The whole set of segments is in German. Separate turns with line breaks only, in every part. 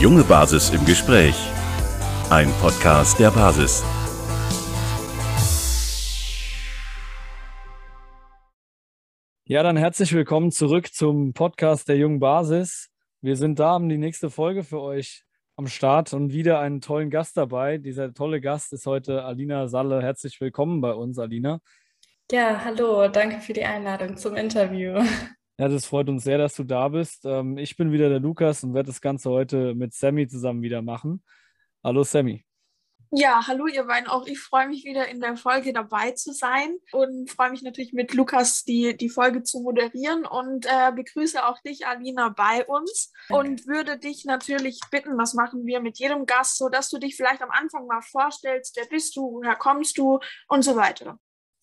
junge Basis im Gespräch. Ein Podcast der Basis.
Ja, dann herzlich willkommen zurück zum Podcast der jungen Basis. Wir sind da, haben die nächste Folge für euch am Start und wieder einen tollen Gast dabei. Dieser tolle Gast ist heute Alina Salle. Herzlich willkommen bei uns, Alina.
Ja, hallo, danke für die Einladung zum Interview.
Ja, das freut uns sehr, dass du da bist. Ähm, ich bin wieder der Lukas und werde das Ganze heute mit Sammy zusammen wieder machen. Hallo Sammy.
Ja, hallo ihr beiden auch. Ich freue mich wieder in der Folge dabei zu sein und freue mich natürlich mit Lukas die, die Folge zu moderieren und äh, begrüße auch dich, Alina, bei uns und würde dich natürlich bitten, was machen wir mit jedem Gast, so dass du dich vielleicht am Anfang mal vorstellst, wer bist du, woher kommst du und so weiter.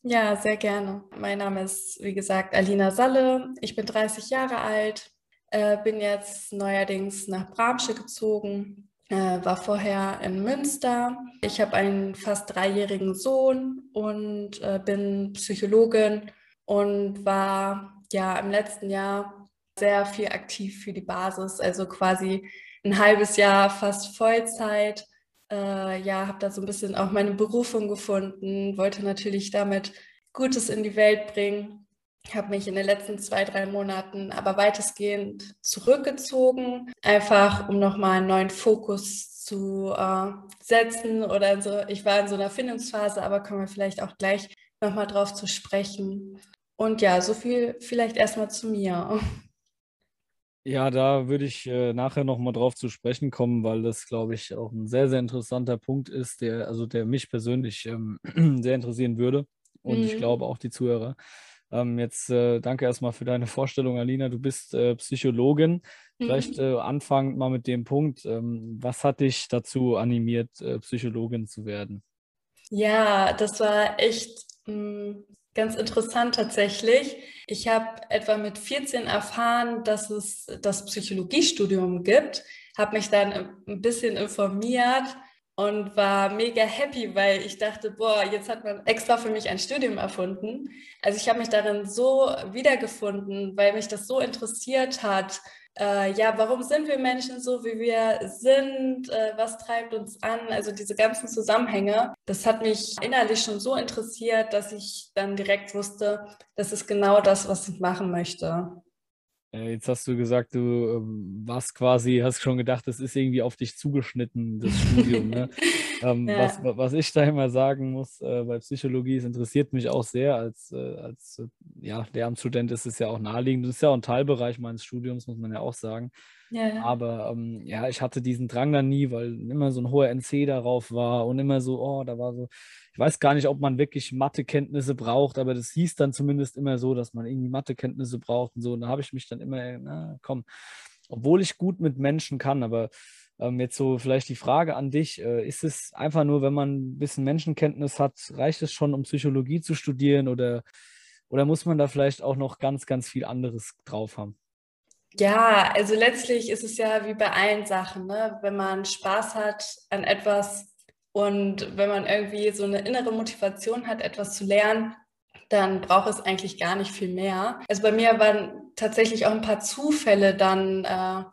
Ja, sehr gerne. Mein Name ist, wie gesagt, Alina Salle. Ich bin 30 Jahre alt, äh, bin jetzt neuerdings nach Bramsche gezogen, äh, war vorher in Münster. Ich habe einen fast dreijährigen Sohn und äh, bin Psychologin und war ja im letzten Jahr sehr viel aktiv für die Basis, also quasi ein halbes Jahr fast Vollzeit. Äh, ja, habe da so ein bisschen auch meine Berufung gefunden, wollte natürlich damit Gutes in die Welt bringen habe mich in den letzten zwei, drei Monaten aber weitestgehend zurückgezogen, einfach um nochmal einen neuen Fokus zu äh, setzen oder so. Ich war in so einer Findungsphase, aber kommen wir vielleicht auch gleich nochmal drauf zu sprechen. Und ja, so viel vielleicht erstmal zu mir.
Ja, da würde ich äh, nachher nochmal drauf zu sprechen kommen, weil das, glaube ich, auch ein sehr, sehr interessanter Punkt ist, der, also der mich persönlich ähm, sehr interessieren würde. Und mhm. ich glaube auch die Zuhörer. Ähm, jetzt äh, danke erstmal für deine Vorstellung, Alina. Du bist äh, Psychologin. Vielleicht mhm. äh, anfangend mal mit dem Punkt, ähm, was hat dich dazu animiert, äh, Psychologin zu werden?
Ja, das war echt mh, hm, ganz interessant tatsächlich. Ich habe etwa mit 14 erfahren, dass es das Psychologiestudium gibt, habe mich dann ein bisschen informiert und war mega happy, weil ich dachte, boah, jetzt hat man extra für mich ein Studium erfunden. Also ich habe mich darin so wiedergefunden, weil mich das so interessiert hat. Äh, ja, warum sind wir Menschen so, wie wir sind? Äh, was treibt uns an? Also diese ganzen Zusammenhänge, das hat mich innerlich schon so interessiert, dass ich dann direkt wusste, das ist genau das, was ich machen möchte.
Äh, jetzt hast du gesagt, du ähm, warst quasi, hast schon gedacht, das ist irgendwie auf dich zugeschnitten, das Studium. Ne? ähm, ja. was, was ich da immer sagen muss äh, bei Psychologie, es interessiert mich auch sehr. Als, äh, als äh, ja, Lehramtsstudent ist es ja auch naheliegend. Das ist ja auch ein Teilbereich meines Studiums, muss man ja auch sagen. Ja. Aber ähm, ja, ich hatte diesen Drang dann nie, weil immer so ein hoher NC darauf war und immer so, oh, da war so, ich weiß gar nicht, ob man wirklich Mathekenntnisse braucht, aber das hieß dann zumindest immer so, dass man irgendwie Mathekenntnisse braucht und so. Und da habe ich mich dann immer, na komm, obwohl ich gut mit Menschen kann, aber ähm, jetzt so vielleicht die Frage an dich, äh, ist es einfach nur, wenn man ein bisschen Menschenkenntnis hat, reicht es schon, um Psychologie zu studieren oder, oder muss man da vielleicht auch noch ganz, ganz viel anderes drauf haben?
Ja, also letztlich ist es ja wie bei allen Sachen, ne? wenn man Spaß hat an etwas, und wenn man irgendwie so eine innere Motivation hat, etwas zu lernen, dann braucht es eigentlich gar nicht viel mehr. Also bei mir waren tatsächlich auch ein paar Zufälle dann, äh,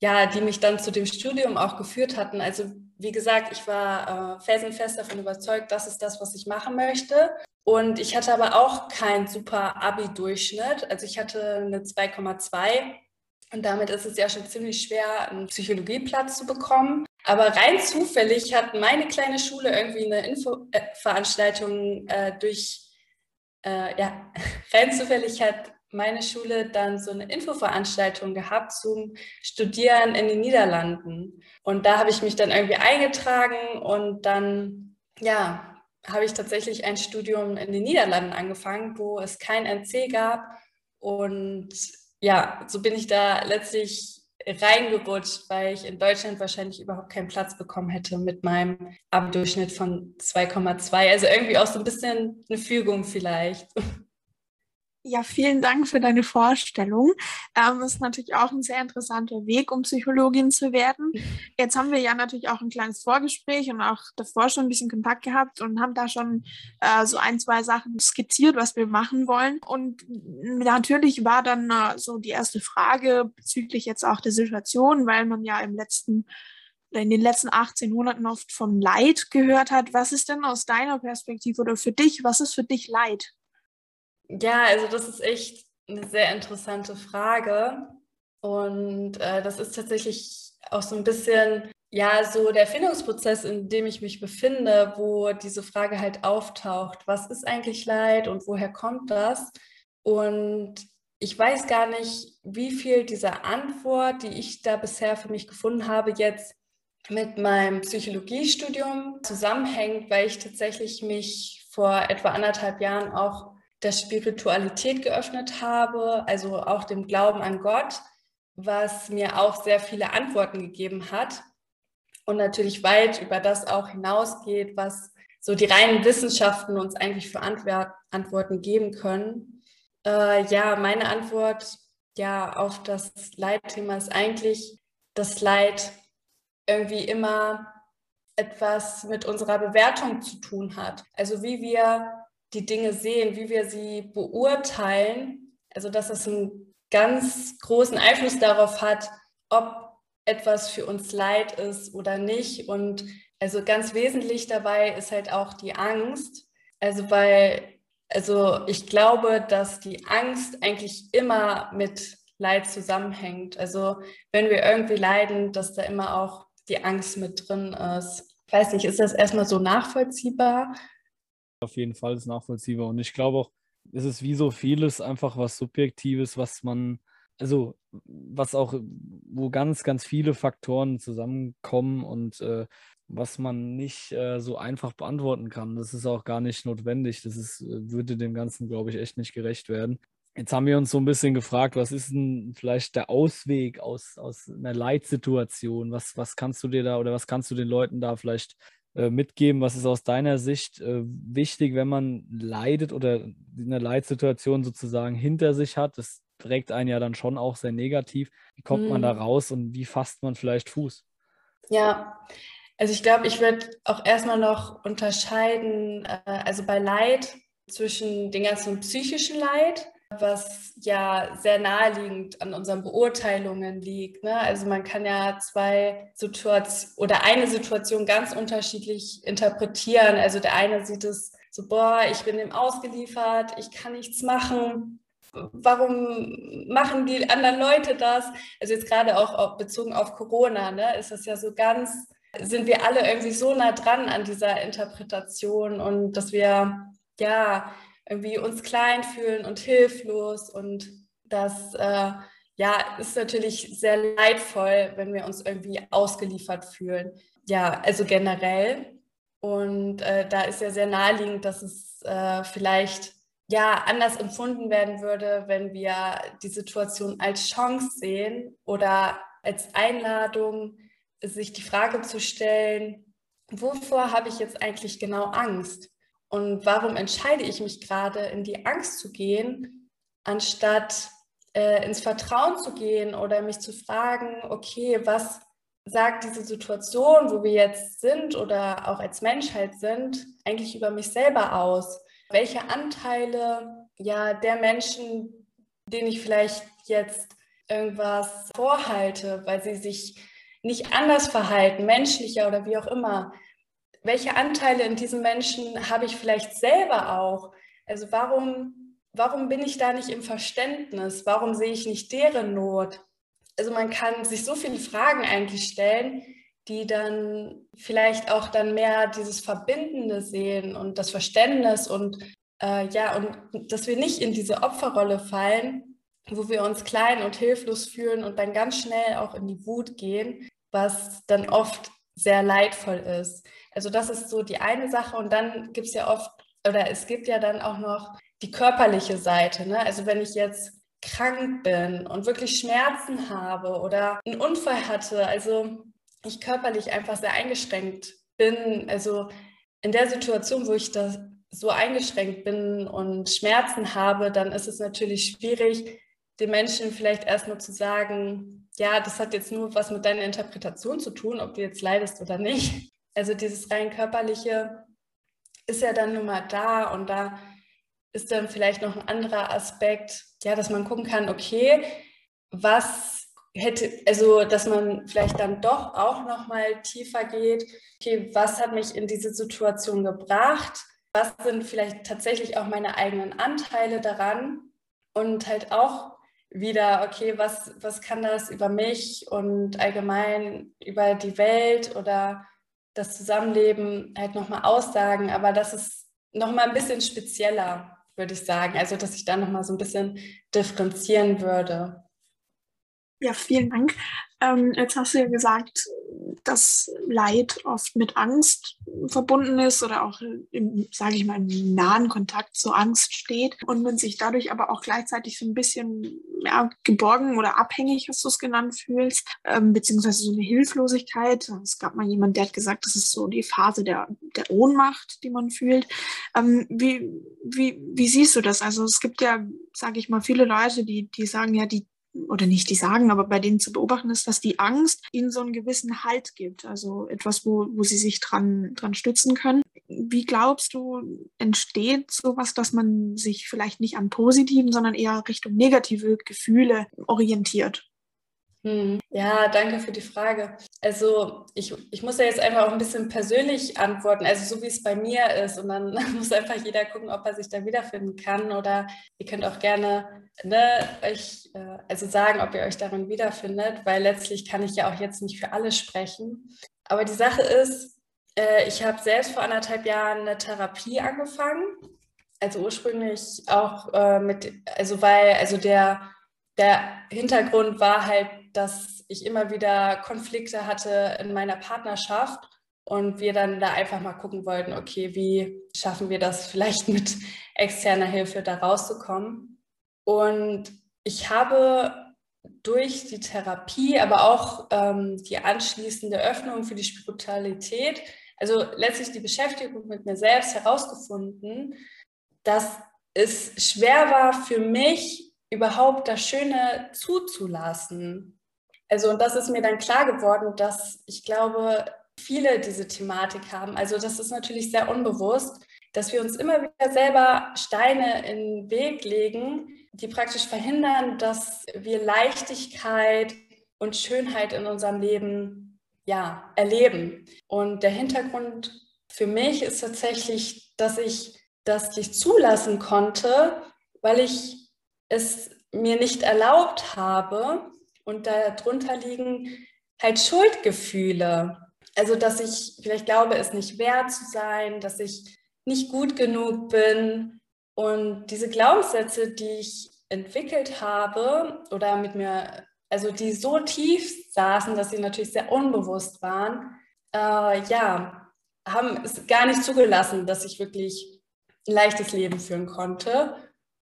ja, die mich dann zu dem Studium auch geführt hatten. Also wie gesagt, ich war äh, felsenfest davon überzeugt, das ist das, was ich machen möchte. Und ich hatte aber auch keinen super Abi-Durchschnitt. Also ich hatte eine 2,2 und damit ist es ja schon ziemlich schwer, einen Psychologieplatz zu bekommen. Aber rein zufällig hat meine kleine Schule irgendwie eine Infoveranstaltung äh, äh, durch, äh, ja, rein zufällig hat meine Schule dann so eine Infoveranstaltung gehabt zum Studieren in den Niederlanden. Und da habe ich mich dann irgendwie eingetragen und dann, ja, habe ich tatsächlich ein Studium in den Niederlanden angefangen, wo es kein NC gab. Und ja, so bin ich da letztlich reingerutscht, weil ich in Deutschland wahrscheinlich überhaupt keinen Platz bekommen hätte mit meinem Abdurchschnitt von 2,2. Also irgendwie auch so ein bisschen eine Fügung vielleicht.
Ja, vielen Dank für deine Vorstellung. Ähm, ist natürlich auch ein sehr interessanter Weg, um Psychologin zu werden. Jetzt haben wir ja natürlich auch ein kleines Vorgespräch und auch davor schon ein bisschen Kontakt gehabt und haben da schon äh, so ein, zwei Sachen skizziert, was wir machen wollen. Und natürlich war dann äh, so die erste Frage bezüglich jetzt auch der Situation, weil man ja im letzten in den letzten 18 Monaten oft vom Leid gehört hat. Was ist denn aus deiner Perspektive oder für dich, was ist für dich Leid?
Ja, also das ist echt eine sehr interessante Frage. Und äh, das ist tatsächlich auch so ein bisschen, ja, so der Findungsprozess, in dem ich mich befinde, wo diese Frage halt auftaucht. Was ist eigentlich Leid und woher kommt das? Und ich weiß gar nicht, wie viel dieser Antwort, die ich da bisher für mich gefunden habe, jetzt mit meinem Psychologiestudium zusammenhängt, weil ich tatsächlich mich vor etwa anderthalb Jahren auch der Spiritualität geöffnet habe, also auch dem Glauben an Gott, was mir auch sehr viele Antworten gegeben hat und natürlich weit über das auch hinausgeht, was so die reinen Wissenschaften uns eigentlich für Antworten geben können. Äh, ja, meine Antwort ja auf das Leitthema ist eigentlich, dass Leid irgendwie immer etwas mit unserer Bewertung zu tun hat. Also wie wir die Dinge sehen, wie wir sie beurteilen. Also dass es einen ganz großen Einfluss darauf hat, ob etwas für uns Leid ist oder nicht. Und also ganz wesentlich dabei ist halt auch die Angst. Also weil, also ich glaube, dass die Angst eigentlich immer mit Leid zusammenhängt. Also wenn wir irgendwie leiden, dass da immer auch die Angst mit drin ist. Ich weiß nicht, ist das erstmal so nachvollziehbar?
Auf jeden Fall ist nachvollziehbar. Und ich glaube auch, es ist wie so vieles einfach was Subjektives, was man, also was auch, wo ganz, ganz viele Faktoren zusammenkommen und äh, was man nicht äh, so einfach beantworten kann. Das ist auch gar nicht notwendig. Das ist, würde dem Ganzen, glaube ich, echt nicht gerecht werden. Jetzt haben wir uns so ein bisschen gefragt, was ist denn vielleicht der Ausweg aus, aus einer Leitsituation? Was, was kannst du dir da oder was kannst du den Leuten da vielleicht mitgeben? Was ist aus deiner Sicht äh, wichtig, wenn man leidet oder eine Leitsituation sozusagen hinter sich hat? Das trägt einen ja dann schon auch sehr negativ. Wie kommt hm. man da mhm. raus und wie fasst man vielleicht Fuß?
Ja, also ich glaube, ich würde auch erstmal noch unterscheiden, äh, also bei Leid zwischen den ganzen psychischen Leid was ja sehr naheliegend an unseren Beurteilungen liegt. Ne? Also man kann ja zwei Situationen oder eine Situation ganz unterschiedlich interpretieren. Also der eine sieht es so, boah, ich bin dem ausgeliefert, ich kann nichts machen. Warum machen die anderen Leute das? Also jetzt gerade auch bezogen auf Corona, ne, ist das ja so ganz, sind wir alle irgendwie so nah dran an dieser Interpretation und dass wir ja irgendwie uns klein fühlen und hilflos und das äh, ja ist natürlich sehr leidvoll, wenn wir uns irgendwie ausgeliefert fühlen. Ja, also generell. Und äh, da ist ja sehr naheliegend, dass es äh, vielleicht ja anders empfunden werden würde, wenn wir die Situation als Chance sehen oder als Einladung, sich die Frage zu stellen, wovor habe ich jetzt eigentlich genau Angst? Und warum entscheide ich mich gerade, in die Angst zu gehen, anstatt äh, ins Vertrauen zu gehen oder mich zu fragen, okay, was sagt diese Situation, wo wir jetzt sind oder auch als Menschheit sind, eigentlich über mich selber aus? Welche Anteile ja der Menschen, denen ich vielleicht jetzt irgendwas vorhalte, weil sie sich nicht anders verhalten, menschlicher oder wie auch immer, welche Anteile in diesen Menschen habe ich vielleicht selber auch? Also warum, warum bin ich da nicht im Verständnis? Warum sehe ich nicht deren Not? Also man kann sich so viele Fragen eigentlich stellen, die dann vielleicht auch dann mehr dieses Verbindende sehen und das Verständnis und äh, ja, und dass wir nicht in diese Opferrolle fallen, wo wir uns klein und hilflos fühlen und dann ganz schnell auch in die Wut gehen, was dann oft sehr leidvoll ist. Also das ist so die eine Sache und dann gibt es ja oft, oder es gibt ja dann auch noch die körperliche Seite. Ne? Also wenn ich jetzt krank bin und wirklich Schmerzen habe oder einen Unfall hatte, also ich körperlich einfach sehr eingeschränkt bin, also in der Situation, wo ich da so eingeschränkt bin und Schmerzen habe, dann ist es natürlich schwierig, den Menschen vielleicht erstmal zu sagen, ja, das hat jetzt nur was mit deiner Interpretation zu tun, ob du jetzt leidest oder nicht. Also dieses rein körperliche ist ja dann nun mal da und da ist dann vielleicht noch ein anderer Aspekt, ja, dass man gucken kann, okay, was hätte, also dass man vielleicht dann doch auch noch mal tiefer geht, okay, was hat mich in diese Situation gebracht? Was sind vielleicht tatsächlich auch meine eigenen Anteile daran? Und halt auch wieder, okay, was, was kann das über mich und allgemein über die Welt oder das Zusammenleben halt nochmal aussagen, aber das ist nochmal ein bisschen spezieller, würde ich sagen. Also, dass ich da nochmal so ein bisschen differenzieren würde.
Ja, vielen Dank. Ähm, jetzt hast du ja gesagt, dass Leid oft mit Angst verbunden ist oder auch sage ich mal, im nahen Kontakt zur Angst steht und man sich dadurch aber auch gleichzeitig so ein bisschen ja, geborgen oder abhängig, hast du es genannt, fühlst, ähm, beziehungsweise so eine Hilflosigkeit. Es gab mal jemand, der hat gesagt, das ist so die Phase der, der Ohnmacht, die man fühlt. Ähm, wie, wie, wie siehst du das? Also es gibt ja, sage ich mal, viele Leute, die, die sagen ja, die oder nicht die sagen, aber bei denen zu beobachten ist, dass die Angst ihnen so einen gewissen Halt gibt, also etwas, wo, wo sie sich dran, dran stützen können. Wie glaubst du, entsteht sowas, dass man sich vielleicht nicht an positiven, sondern eher Richtung negative Gefühle orientiert?
Hm. Ja, danke für die Frage. Also ich, ich muss ja jetzt einfach auch ein bisschen persönlich antworten, also so wie es bei mir ist. Und dann muss einfach jeder gucken, ob er sich da wiederfinden kann. Oder ihr könnt auch gerne ne, euch äh, also sagen, ob ihr euch darin wiederfindet, weil letztlich kann ich ja auch jetzt nicht für alle sprechen. Aber die Sache ist, äh, ich habe selbst vor anderthalb Jahren eine Therapie angefangen. Also ursprünglich auch äh, mit, also weil, also der, der Hintergrund war halt dass ich immer wieder Konflikte hatte in meiner Partnerschaft und wir dann da einfach mal gucken wollten, okay, wie schaffen wir das vielleicht mit externer Hilfe da rauszukommen. Und ich habe durch die Therapie, aber auch ähm, die anschließende Öffnung für die Spiritualität, also letztlich die Beschäftigung mit mir selbst herausgefunden, dass es schwer war für mich, überhaupt das Schöne zuzulassen. Also und das ist mir dann klar geworden, dass ich glaube, viele diese Thematik haben. Also das ist natürlich sehr unbewusst, dass wir uns immer wieder selber Steine in den Weg legen, die praktisch verhindern, dass wir Leichtigkeit und Schönheit in unserem Leben ja, erleben. Und der Hintergrund für mich ist tatsächlich, dass ich das nicht zulassen konnte, weil ich es mir nicht erlaubt habe, und darunter liegen halt Schuldgefühle. Also, dass ich vielleicht glaube, es nicht wert zu sein, dass ich nicht gut genug bin. Und diese Glaubenssätze, die ich entwickelt habe oder mit mir, also die so tief saßen, dass sie natürlich sehr unbewusst waren, äh, ja, haben es gar nicht zugelassen, dass ich wirklich ein leichtes Leben führen konnte.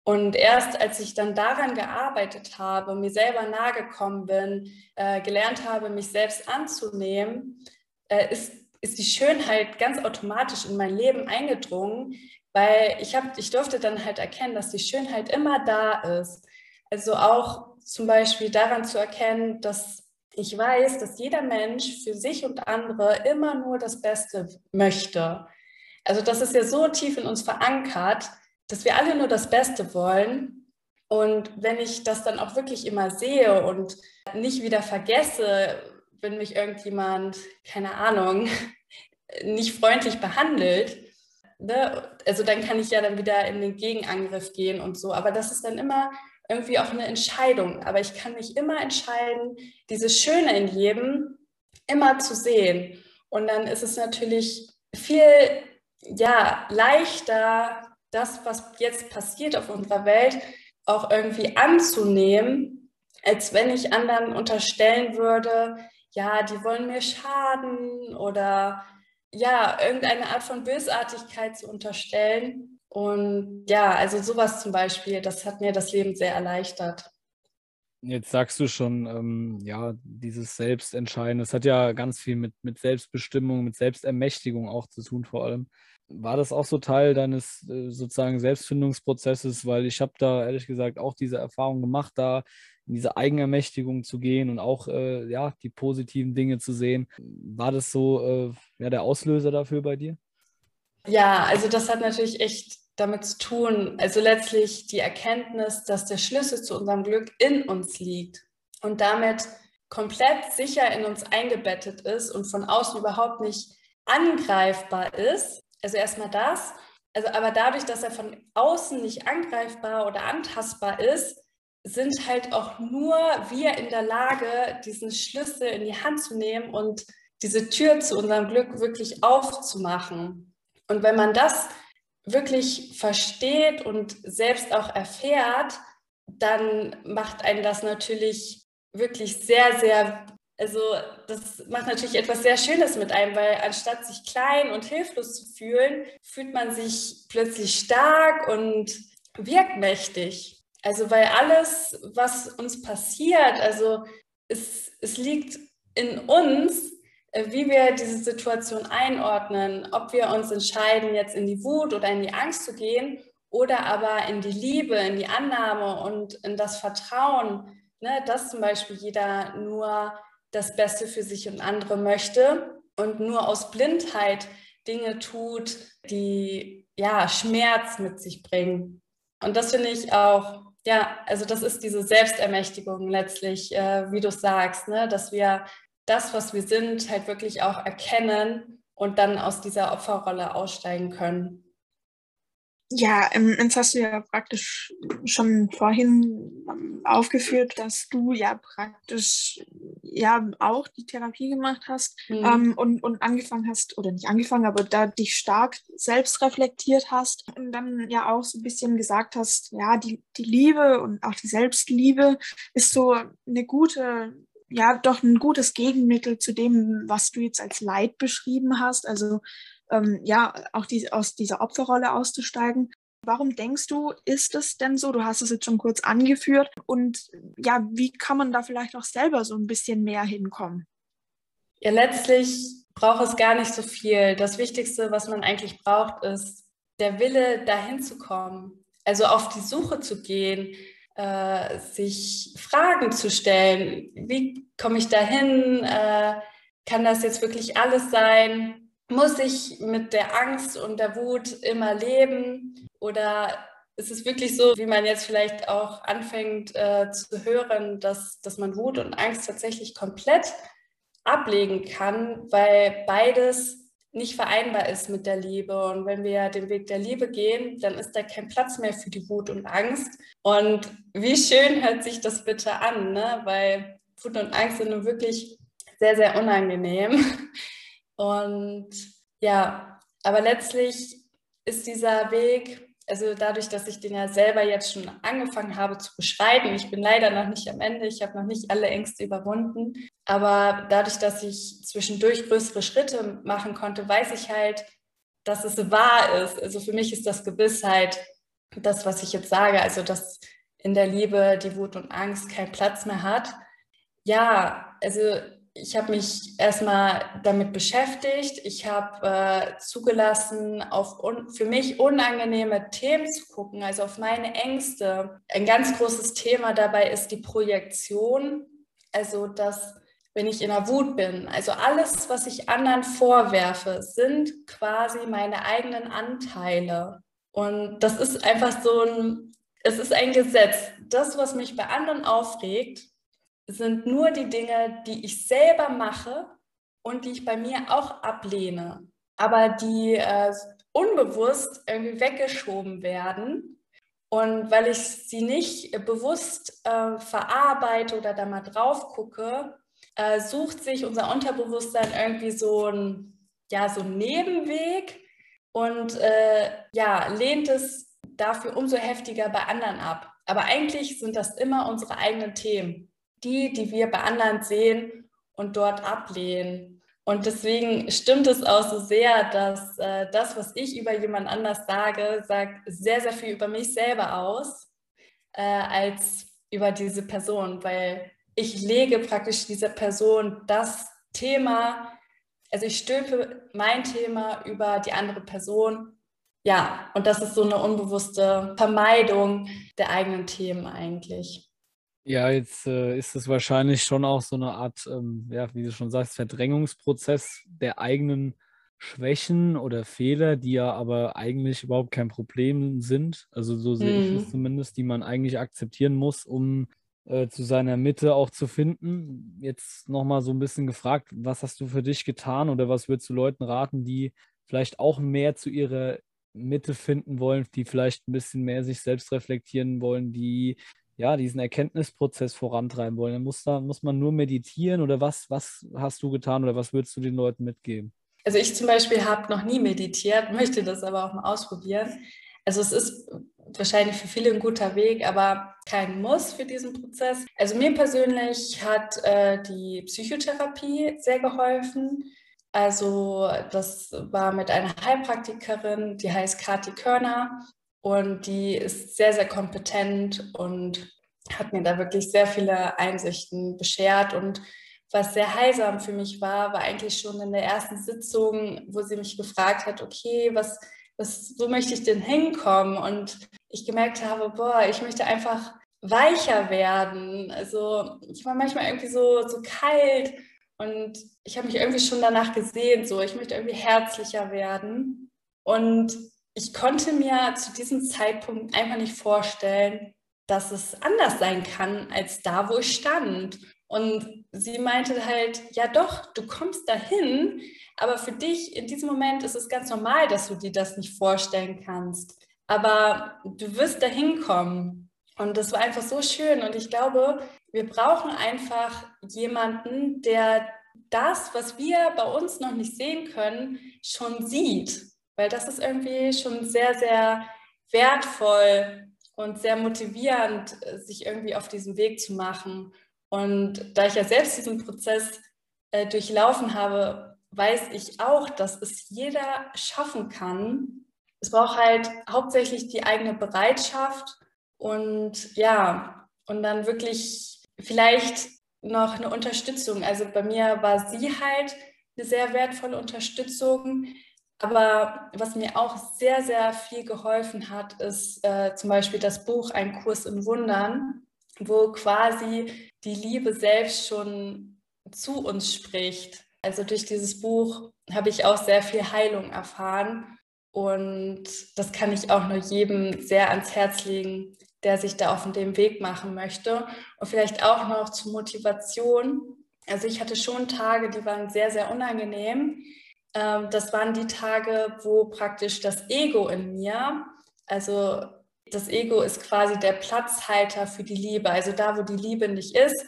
Und erst als ich dann daran gearbeitet habe, mir selber nahe gekommen bin, äh, gelernt habe, mich selbst anzunehmen, äh, ist, ist die Schönheit ganz automatisch in mein Leben eingedrungen, weil ich, hab, ich durfte dann halt erkennen, dass die Schönheit immer da ist. Also auch zum Beispiel daran zu erkennen, dass ich weiß, dass jeder Mensch für sich und andere immer nur das Beste möchte. Also das ist ja so tief in uns verankert, dass wir alle nur das Beste wollen. Und wenn ich das dann auch wirklich immer sehe und nicht wieder vergesse, wenn mich irgendjemand, keine Ahnung, nicht freundlich behandelt, ne? also dann kann ich ja dann wieder in den Gegenangriff gehen und so. Aber das ist dann immer irgendwie auch eine Entscheidung. Aber ich kann mich immer entscheiden, dieses Schöne in jedem immer zu sehen. Und dann ist es natürlich viel ja, leichter, das, was jetzt passiert auf unserer Welt, auch irgendwie anzunehmen, als wenn ich anderen unterstellen würde, ja, die wollen mir schaden oder ja, irgendeine Art von Bösartigkeit zu unterstellen. Und ja, also sowas zum Beispiel, das hat mir das Leben sehr erleichtert.
Jetzt sagst du schon, ähm, ja, dieses Selbstentscheiden, das hat ja ganz viel mit, mit Selbstbestimmung, mit Selbstermächtigung auch zu tun vor allem. War das auch so Teil deines äh, sozusagen Selbstfindungsprozesses? Weil ich habe da ehrlich gesagt auch diese Erfahrung gemacht, da in diese Eigenermächtigung zu gehen und auch äh, ja, die positiven Dinge zu sehen. War das so äh, ja, der Auslöser dafür bei dir?
Ja, also das hat natürlich echt damit zu tun, also letztlich die Erkenntnis, dass der Schlüssel zu unserem Glück in uns liegt und damit komplett sicher in uns eingebettet ist und von außen überhaupt nicht angreifbar ist. Also erstmal das. Also aber dadurch, dass er von außen nicht angreifbar oder antastbar ist, sind halt auch nur wir in der Lage, diesen Schlüssel in die Hand zu nehmen und diese Tür zu unserem Glück wirklich aufzumachen. Und wenn man das wirklich versteht und selbst auch erfährt, dann macht einen das natürlich wirklich sehr, sehr, also das macht natürlich etwas sehr Schönes mit einem, weil anstatt sich klein und hilflos zu fühlen, fühlt man sich plötzlich stark und wirkmächtig. Also weil alles, was uns passiert, also es, es liegt in uns, äh, wie wir diese Situation einordnen, ob wir uns entscheiden, jetzt in die Wut oder in die Angst zu gehen oder aber in die Liebe, in die Annahme und in das Vertrauen, ne, dass zum Beispiel jeder nur das Beste für sich und andere möchte und nur aus Blindheit Dinge tut, die ja Schmerz mit sich bringen. Und das finde ich auch, ja, also das ist diese Selbstermächtigung letztlich, äh, wie du sagst, ne, dass wir das, was wir sind, halt wirklich auch erkennen und dann aus dieser Opferrolle aussteigen können.
Ja, jetzt hast du ja praktisch schon vorhin ähm, aufgeführt, dass du ja praktisch ja auch die Therapie gemacht hast mhm. ähm, und, und angefangen hast, oder nicht angefangen, aber da dich stark selbst reflektiert hast und dann ja auch so ein bisschen gesagt hast, ja, die, die Liebe und auch die Selbstliebe ist so eine gute ja doch ein gutes Gegenmittel zu dem, was du jetzt als Leid beschrieben hast. Also ähm, ja, auch die, aus dieser Opferrolle auszusteigen. Warum denkst du, ist es denn so? Du hast es jetzt schon kurz angeführt. Und ja, wie kann man da vielleicht auch selber so ein bisschen mehr hinkommen?
Ja, letztlich braucht es gar nicht so viel. Das Wichtigste, was man eigentlich braucht, ist der Wille, dahin zu kommen. Also auf die Suche zu gehen, äh, sich Fragen zu stellen. Wie komme ich dahin? Äh, kann das jetzt wirklich alles sein? Muss ich mit der Angst und der Wut immer leben? Oder ist es wirklich so, wie man jetzt vielleicht auch anfängt äh, zu hören, dass, dass man Wut und Angst tatsächlich komplett ablegen kann, weil beides nicht vereinbar ist mit der Liebe. Und wenn wir den Weg der Liebe gehen, dann ist da kein Platz mehr für die Wut und Angst. Und wie schön hört sich das bitte an, ne? weil Wut und Angst sind nun wirklich sehr, sehr unangenehm. Und ja, aber letztlich ist dieser Weg also dadurch, dass ich den ja selber jetzt schon angefangen habe zu beschreiten, ich bin leider noch nicht am Ende, ich habe noch nicht alle Ängste überwunden, aber dadurch, dass ich zwischendurch größere Schritte machen konnte, weiß ich halt, dass es wahr ist. Also für mich ist das Gewissheit, das, was ich jetzt sage, also dass in der Liebe die Wut und Angst keinen Platz mehr hat. Ja, also ich habe mich erstmal damit beschäftigt. Ich habe äh, zugelassen, auf für mich unangenehme Themen zu gucken, also auf meine Ängste. Ein ganz großes Thema dabei ist die Projektion, also dass wenn ich in der Wut bin, also alles, was ich anderen vorwerfe, sind quasi meine eigenen Anteile. Und das ist einfach so ein, es ist ein Gesetz. Das, was mich bei anderen aufregt, sind nur die Dinge, die ich selber mache und die ich bei mir auch ablehne, aber die äh, unbewusst irgendwie weggeschoben werden. Und weil ich sie nicht bewusst äh, verarbeite oder da mal drauf gucke, äh, sucht sich unser Unterbewusstsein irgendwie so ein, ja, so einen Nebenweg und äh, ja, lehnt es dafür umso heftiger bei anderen ab. Aber eigentlich sind das immer unsere eigenen Themen die, die wir bei anderen sehen und dort ablehnen. Und deswegen stimmt es auch so sehr, dass äh, das, was ich über jemand anders sage, sagt sehr, sehr viel über mich selber aus, äh, als über diese Person, weil ich lege praktisch dieser Person das Thema, also ich stülpe mein Thema über die andere Person. Ja, und das ist so eine unbewusste Vermeidung der eigenen Themen eigentlich.
Ja, jetzt äh, ist es wahrscheinlich schon auch so eine Art, ähm, ja, wie du schon sagst, Verdrängungsprozess der eigenen Schwächen oder Fehler, die ja aber eigentlich überhaupt kein Problem sind. Also so sehe ich es mhm. zumindest, die man eigentlich akzeptieren muss, um äh, zu seiner Mitte auch zu finden. Jetzt nochmal so ein bisschen gefragt, was hast du für dich getan oder was würdest du Leuten raten, die vielleicht auch mehr zu ihrer Mitte finden wollen, die vielleicht ein bisschen mehr sich selbst reflektieren wollen, die ja diesen Erkenntnisprozess vorantreiben wollen. Dann muss, da, muss man nur meditieren oder was, was hast du getan oder was würdest du den Leuten mitgeben?
Also ich zum Beispiel habe noch nie meditiert, möchte das aber auch mal ausprobieren. Also es ist wahrscheinlich für viele ein guter Weg, aber kein Muss für diesen Prozess. Also mir persönlich hat äh, die Psychotherapie sehr geholfen. Also das war mit einer Heilpraktikerin, die heißt Kati Körner und die ist sehr, sehr kompetent und hat mir da wirklich sehr viele Einsichten beschert und was sehr heilsam für mich war, war eigentlich schon in der ersten Sitzung, wo sie mich gefragt hat, okay, was, was, wo möchte ich denn hinkommen? Und ich gemerkt habe, boah, ich möchte einfach weicher werden. Also ich war manchmal irgendwie so, so kalt und ich habe mich irgendwie schon danach gesehen, so ich möchte irgendwie herzlicher werden. Und ich konnte mir zu diesem Zeitpunkt einfach nicht vorstellen, dass es anders sein kann als da, wo ich stand. Und sie meinte halt, ja doch, du kommst dahin, aber für dich in diesem Moment ist es ganz normal, dass du dir das nicht vorstellen kannst. Aber du wirst dahin kommen. Und das war einfach so schön. Und ich glaube, wir brauchen einfach jemanden, der das, was wir bei uns noch nicht sehen können, schon sieht. Weil das ist irgendwie schon sehr, sehr wertvoll und sehr motivierend, sich irgendwie auf diesen Weg zu machen. Und da ich ja selbst diesen Prozess äh, durchlaufen habe, weiß ich auch, dass es jeder schaffen kann. Es braucht halt hauptsächlich die eigene Bereitschaft und ja, und dann wirklich vielleicht noch eine Unterstützung. Also bei mir war sie halt eine sehr wertvolle Unterstützung. Aber was mir auch sehr, sehr viel geholfen hat, ist äh, zum Beispiel das Buch Ein Kurs in Wundern wo quasi die Liebe selbst schon zu uns spricht. Also durch dieses Buch habe ich auch sehr viel Heilung erfahren und das kann ich auch nur jedem sehr ans Herz legen, der sich da auf dem Weg machen möchte. Und vielleicht auch noch zur Motivation. Also ich hatte schon Tage, die waren sehr, sehr unangenehm. Ähm, das waren die Tage, wo praktisch das Ego in mir, also das Ego ist quasi der Platzhalter für die Liebe. Also da, wo die Liebe nicht ist,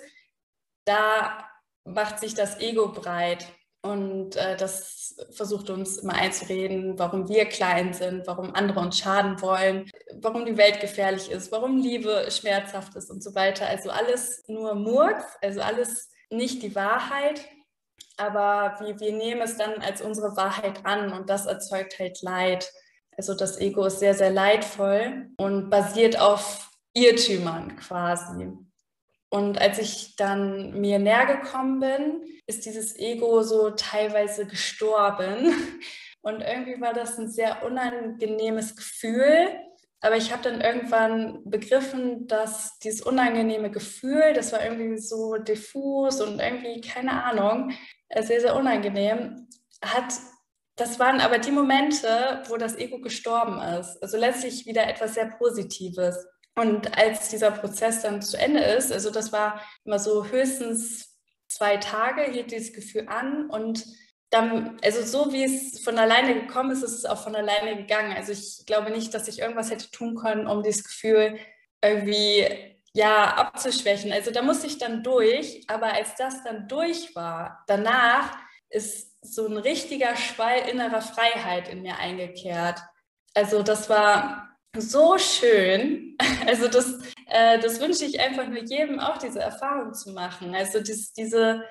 da macht sich das Ego breit. Und äh, das versucht uns immer einzureden, warum wir klein sind, warum andere uns schaden wollen, warum die Welt gefährlich ist, warum Liebe schmerzhaft ist und so weiter. Also alles nur Murks, also alles nicht die Wahrheit. Aber wir, wir nehmen es dann als unsere Wahrheit an und das erzeugt halt Leid. Also das Ego ist sehr, sehr leidvoll und basiert auf Irrtümern quasi. Und als ich dann mir näher gekommen bin, ist dieses Ego so teilweise gestorben. Und irgendwie war das ein sehr unangenehmes Gefühl. Aber ich habe dann irgendwann begriffen, dass dieses unangenehme Gefühl, das war irgendwie so diffus und irgendwie, keine Ahnung, sehr, sehr unangenehm, hat das waren aber die Momente, wo das Ego gestorben ist. Also letztlich wieder etwas sehr Positives. Und als dieser Prozess dann zu Ende ist, also das war immer so höchstens zwei Tage, hielt dieses Gefühl an und dann, also so wie es von alleine gekommen ist, ist es auch von alleine gegangen. Also ich glaube nicht, dass ich irgendwas hätte tun können, um dieses Gefühl irgendwie ja abzuschwächen. Also da musste ich dann durch, aber als das dann durch war, danach ist so ein richtiger Schwall innerer Freiheit in mir eingekehrt. Also das war so schön. Also das, äh, das wünsche ich einfach nur jedem auch, diese Erfahrung zu machen. Also dies, diese,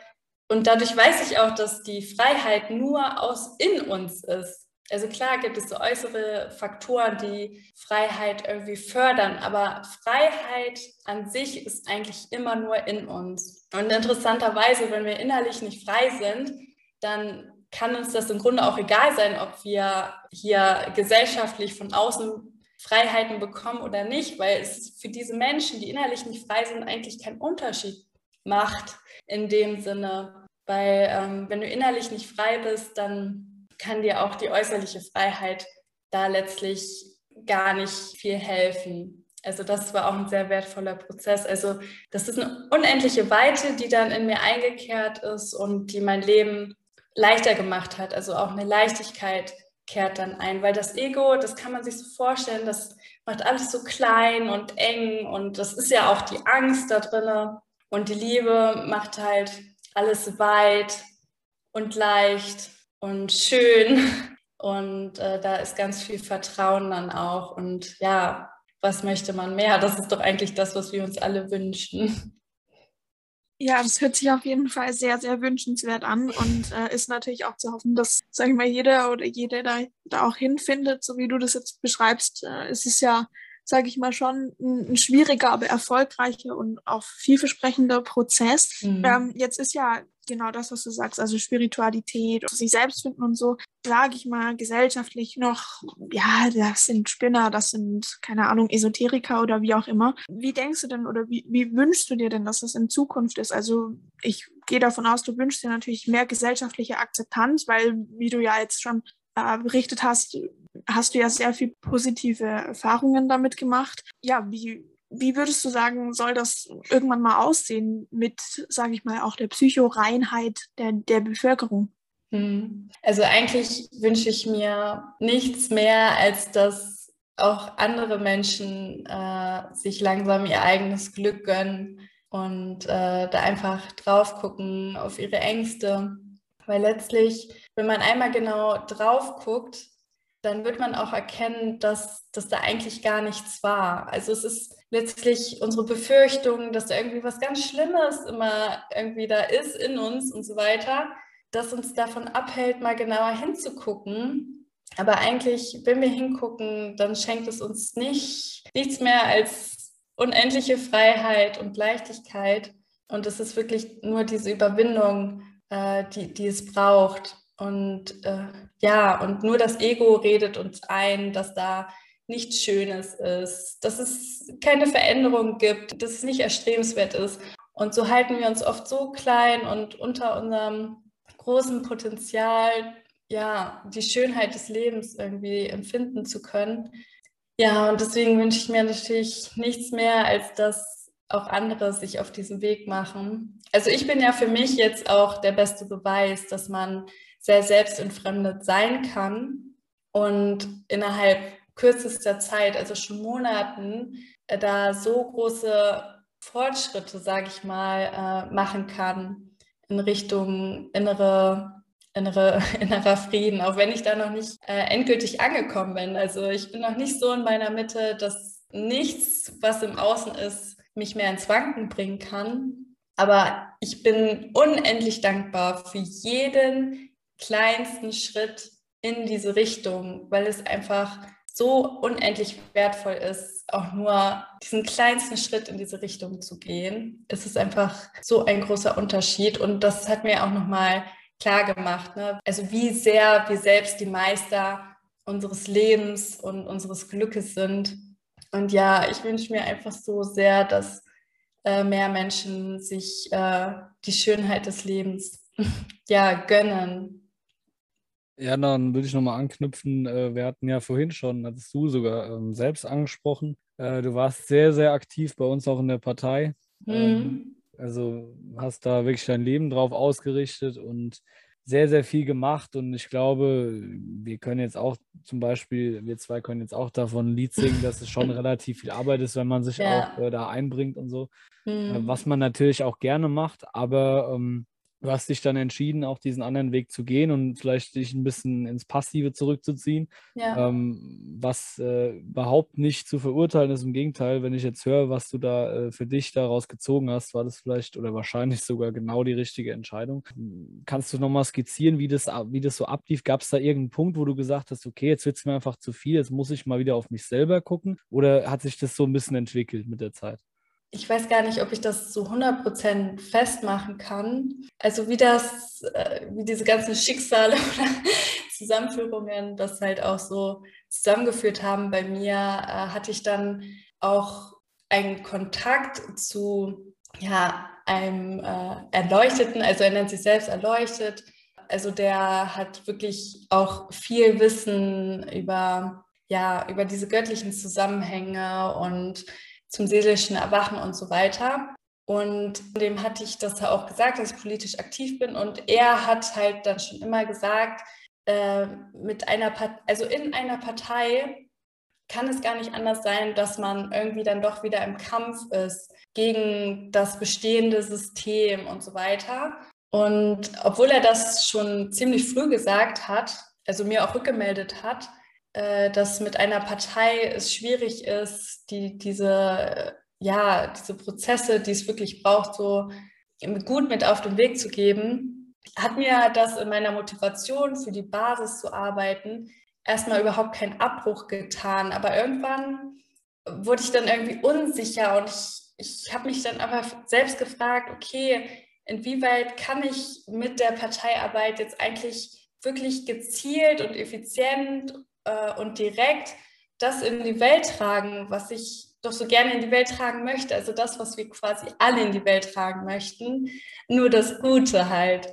und dadurch weiß ich auch, dass die Freiheit nur aus in uns ist. Also klar gibt es so äußere Faktoren, die Freiheit irgendwie fördern, aber Freiheit an sich ist eigentlich immer nur in uns. Und interessanterweise, wenn wir innerlich nicht frei sind, dann kann uns das im Grunde auch egal sein, ob wir hier gesellschaftlich von außen Freiheiten bekommen oder nicht, weil es für diese Menschen, die innerlich nicht frei sind, eigentlich keinen Unterschied macht in dem Sinne. Weil ähm, wenn du innerlich nicht frei bist, dann kann dir auch die äußerliche Freiheit da letztlich gar nicht viel helfen. Also das war auch ein sehr wertvoller Prozess. Also das ist eine unendliche Weite, die dann in mir eingekehrt ist und die mein Leben leichter gemacht hat. Also auch eine Leichtigkeit kehrt dann ein, weil das Ego, das kann man sich so vorstellen, das macht alles so klein und eng und das ist ja auch die Angst da drin. Und die Liebe macht halt alles weit und leicht und schön. Und äh, da ist ganz viel Vertrauen dann auch. Und ja, was möchte man mehr? Das ist doch eigentlich das, was wir uns alle wünschen.
Ja, das hört sich auf jeden Fall sehr, sehr wünschenswert an und äh, ist natürlich auch zu hoffen, dass, sage ich mal, jeder oder jede da, da auch hinfindet, so wie du das jetzt beschreibst. Äh, es ist ja sage ich mal, schon ein, ein, schwieriger, aber erfolgreicher und auch vielversprechender Prozess. Mhm. Ähm, jetzt ist ja genau das, was du sagst, also Spiritualität, sich selbst finden und so, sage ich mal, gesellschaftlich noch, ja, das sind Spinner, das sind, keine Ahnung, Esoteriker oder wie auch immer. Wie denkst du denn oder wie, wie wünschst du dir denn, dass das in Zukunft ist? Also ich gehe davon aus, du wünschst dir natürlich mehr gesellschaftliche Akzeptanz, weil, wie du ja jetzt schon äh, berichtet hast, hast du ja sehr viel positive Erfahrungen damit gemacht. Ja, wie, wie würdest du sagen, soll das irgendwann mal aussehen mit, sage ich mal, auch der Psychoreinheit der, der Bevölkerung?
Hm. Also eigentlich wünsche ich mir nichts mehr, als dass auch andere Menschen äh, sich langsam ihr eigenes Glück gönnen und äh, da einfach drauf gucken auf ihre Ängste. Weil letztlich, wenn man einmal genau drauf guckt, dann wird man auch erkennen, dass, dass da eigentlich gar nichts war. Also es ist letztlich unsere Befürchtung, dass da irgendwie was ganz Schlimmes immer irgendwie da ist in uns und so weiter, das uns davon abhält, mal genauer hinzugucken. Aber eigentlich, wenn wir hingucken, dann schenkt es uns nicht, nichts mehr als unendliche Freiheit und Leichtigkeit. Und es ist wirklich nur diese Überwindung, äh, die, die es braucht. Und äh, ja, und nur das Ego redet uns ein, dass da nichts Schönes ist, dass es keine Veränderung gibt, dass es nicht erstrebenswert ist. Und so halten wir uns oft so klein und unter unserem großen Potenzial, ja, die Schönheit des Lebens irgendwie empfinden zu können. Ja, und deswegen wünsche ich mir natürlich nichts mehr, als dass auch andere sich auf diesen Weg machen. Also ich bin ja für mich jetzt auch der beste Beweis, dass man sehr selbstentfremdet sein kann und innerhalb kürzester Zeit, also schon Monaten, äh, da so große Fortschritte, sage ich mal, äh, machen kann in Richtung innere, innere, innerer Frieden, auch wenn ich da noch nicht äh, endgültig angekommen bin. Also ich bin noch nicht so in meiner Mitte, dass nichts, was im Außen ist, mich mehr ins Wanken bringen kann. Aber ich bin unendlich dankbar für jeden kleinsten Schritt in diese Richtung, weil es einfach so unendlich wertvoll ist, auch nur diesen kleinsten Schritt in diese Richtung zu gehen. Es ist einfach so ein großer Unterschied und das hat mir auch nochmal klar gemacht, ne? also wie sehr wir selbst die Meister unseres Lebens und unseres Glückes sind. Und ja, ich wünsche mir einfach so sehr, dass äh, mehr Menschen sich äh, die Schönheit des Lebens ja gönnen
ja, dann würde ich nochmal anknüpfen. Äh, wir hatten ja vorhin schon, hattest du sogar ähm, selbst angesprochen, äh, du warst sehr, sehr aktiv bei uns auch in der Partei. Ähm, mhm. Also hast da wirklich dein Leben drauf ausgerichtet und sehr, sehr viel gemacht. Und ich glaube, wir können jetzt auch zum Beispiel, wir zwei können jetzt auch davon ein Lied singen, dass es schon relativ viel Arbeit ist, wenn man sich ja. auch äh, da einbringt und so. Mhm. was man natürlich auch gerne macht, aber ähm, du hast dich dann entschieden, auch diesen anderen Weg zu gehen und vielleicht dich ein bisschen ins Passive zurückzuziehen, ja. ähm, was äh, überhaupt nicht zu verurteilen ist. Im Gegenteil, wenn ich jetzt höre, was du da äh, für dich daraus gezogen hast, war das vielleicht oder wahrscheinlich sogar genau die richtige Entscheidung. Kannst du nochmal skizzieren, wie das, wie das so ablief? Gab es da irgendeinen Punkt, wo du gesagt hast, okay, jetzt wird es mir einfach zu viel, jetzt muss ich mal wieder auf mich selber gucken? Oder hat sich das so ein bisschen entwickelt mit der Zeit?
Ich weiß gar nicht, ob ich das so 100% festmachen kann. Also wie das, äh, wie diese ganzen Schicksale oder Zusammenführungen das halt auch so zusammengeführt haben bei mir, äh, hatte ich dann auch einen Kontakt zu ja, einem äh, Erleuchteten, also er nennt sich selbst erleuchtet. Also der hat wirklich auch viel Wissen über, ja, über diese göttlichen Zusammenhänge und zum seelischen Erwachen und so weiter. Und dem hatte ich das auch gesagt, dass ich politisch aktiv bin. Und er hat halt dann schon immer gesagt, äh, mit einer Part also in einer Partei kann es gar nicht anders sein, dass man irgendwie dann doch wieder im Kampf ist gegen das bestehende System und so weiter. Und obwohl er das schon ziemlich früh gesagt hat, also mir auch rückgemeldet hat, äh, dass mit einer Partei es schwierig ist, die, diese, ja, diese Prozesse, die es wirklich braucht, so gut mit auf den Weg zu geben, hat mir das in meiner Motivation für die Basis zu arbeiten erstmal überhaupt keinen Abbruch getan. Aber irgendwann wurde ich dann irgendwie unsicher und ich, ich habe mich dann aber selbst gefragt, okay, inwieweit kann ich mit der Parteiarbeit jetzt eigentlich wirklich gezielt und effizient äh, und direkt das in die Welt tragen, was ich doch so gerne in die Welt tragen möchte. Also das, was wir quasi alle in die Welt tragen möchten, nur das Gute halt.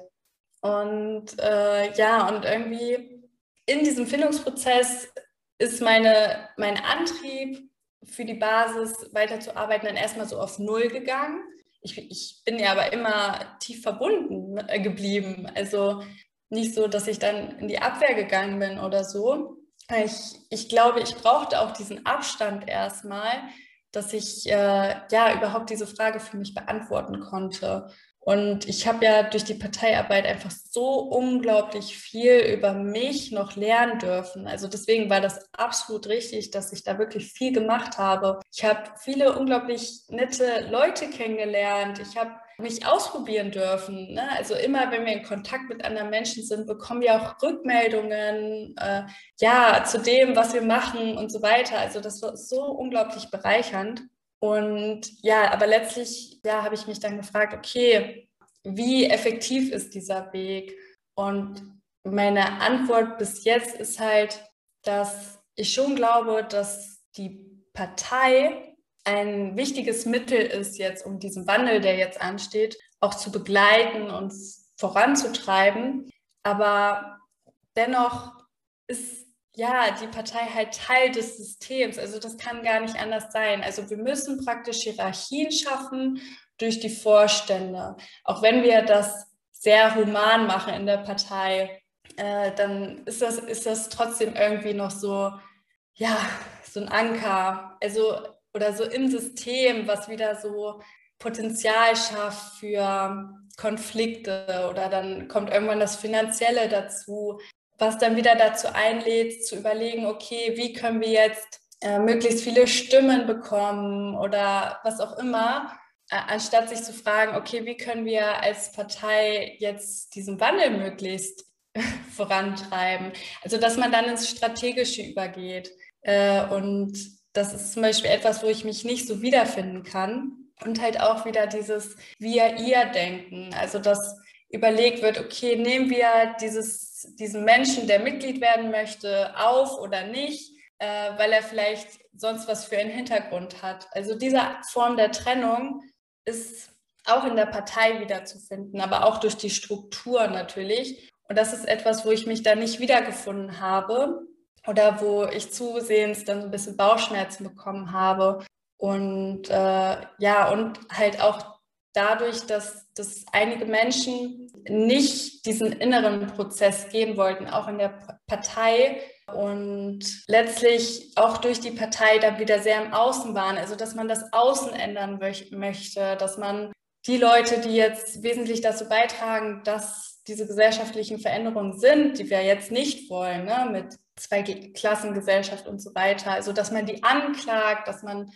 Und äh, ja, und irgendwie in diesem Findungsprozess ist meine, mein Antrieb für die Basis weiterzuarbeiten dann erstmal so auf Null gegangen. Ich, ich bin ja aber immer tief verbunden äh, geblieben. Also nicht so, dass ich dann in die Abwehr gegangen bin oder so, ich, ich glaube, ich brauchte auch diesen Abstand erstmal, dass ich äh, ja überhaupt diese Frage für mich beantworten konnte. Und ich habe ja durch die Parteiarbeit einfach so unglaublich viel über mich noch lernen dürfen. Also deswegen war das absolut richtig, dass ich da wirklich viel gemacht habe. Ich habe viele unglaublich nette Leute kennengelernt. Ich habe mich ausprobieren dürfen. Ne? Also immer, wenn wir in Kontakt mit anderen Menschen sind, bekommen wir auch Rückmeldungen, äh, ja, zu dem, was wir machen und so weiter. Also das war so unglaublich bereichernd. Und ja, aber letztlich, ja, habe ich mich dann gefragt, okay, wie effektiv ist dieser Weg? Und meine Antwort bis jetzt ist halt, dass ich schon glaube, dass die Partei ein wichtiges Mittel ist jetzt, um diesen Wandel, der jetzt ansteht, auch zu begleiten und voranzutreiben. Aber dennoch ist ja die Partei halt Teil des Systems. Also das kann gar nicht anders sein. Also wir müssen praktisch Hierarchien schaffen durch die Vorstände. Auch wenn wir das sehr human machen in der Partei, äh, dann ist das, ist das trotzdem irgendwie noch so, ja, so ein Anker. Also oder so im System, was wieder so Potenzial schafft für Konflikte oder dann kommt irgendwann das Finanzielle dazu, was dann wieder dazu einlädt, zu überlegen, okay, wie können wir jetzt äh, möglichst viele Stimmen bekommen oder was auch immer, äh, anstatt sich zu fragen, okay, wie können wir als Partei jetzt diesen Wandel möglichst vorantreiben. Also dass man dann ins Strategische übergeht äh, und das ist zum Beispiel etwas, wo ich mich nicht so wiederfinden kann. Und halt auch wieder dieses Wir-Ihr-Denken. Also, dass überlegt wird, okay, nehmen wir dieses, diesen Menschen, der Mitglied werden möchte, auf oder nicht, äh, weil er vielleicht sonst was für einen Hintergrund hat. Also diese Form der Trennung ist auch in der Partei wiederzufinden, aber auch durch die Struktur natürlich. Und das ist etwas, wo ich mich da nicht wiedergefunden habe oder wo ich zusehends dann so ein bisschen Bauchschmerzen bekommen habe. Und äh, ja, und halt auch dadurch, dass, dass einige Menschen nicht diesen inneren Prozess gehen wollten, auch in der Partei und letztlich auch durch die Partei dann wieder sehr im Außen waren. Also dass man das Außen ändern möchte, dass man die Leute, die jetzt wesentlich dazu beitragen, dass diese gesellschaftlichen Veränderungen sind, die wir jetzt nicht wollen, ne, mit zwei Klassengesellschaft und so weiter. Also, dass man die anklagt, dass man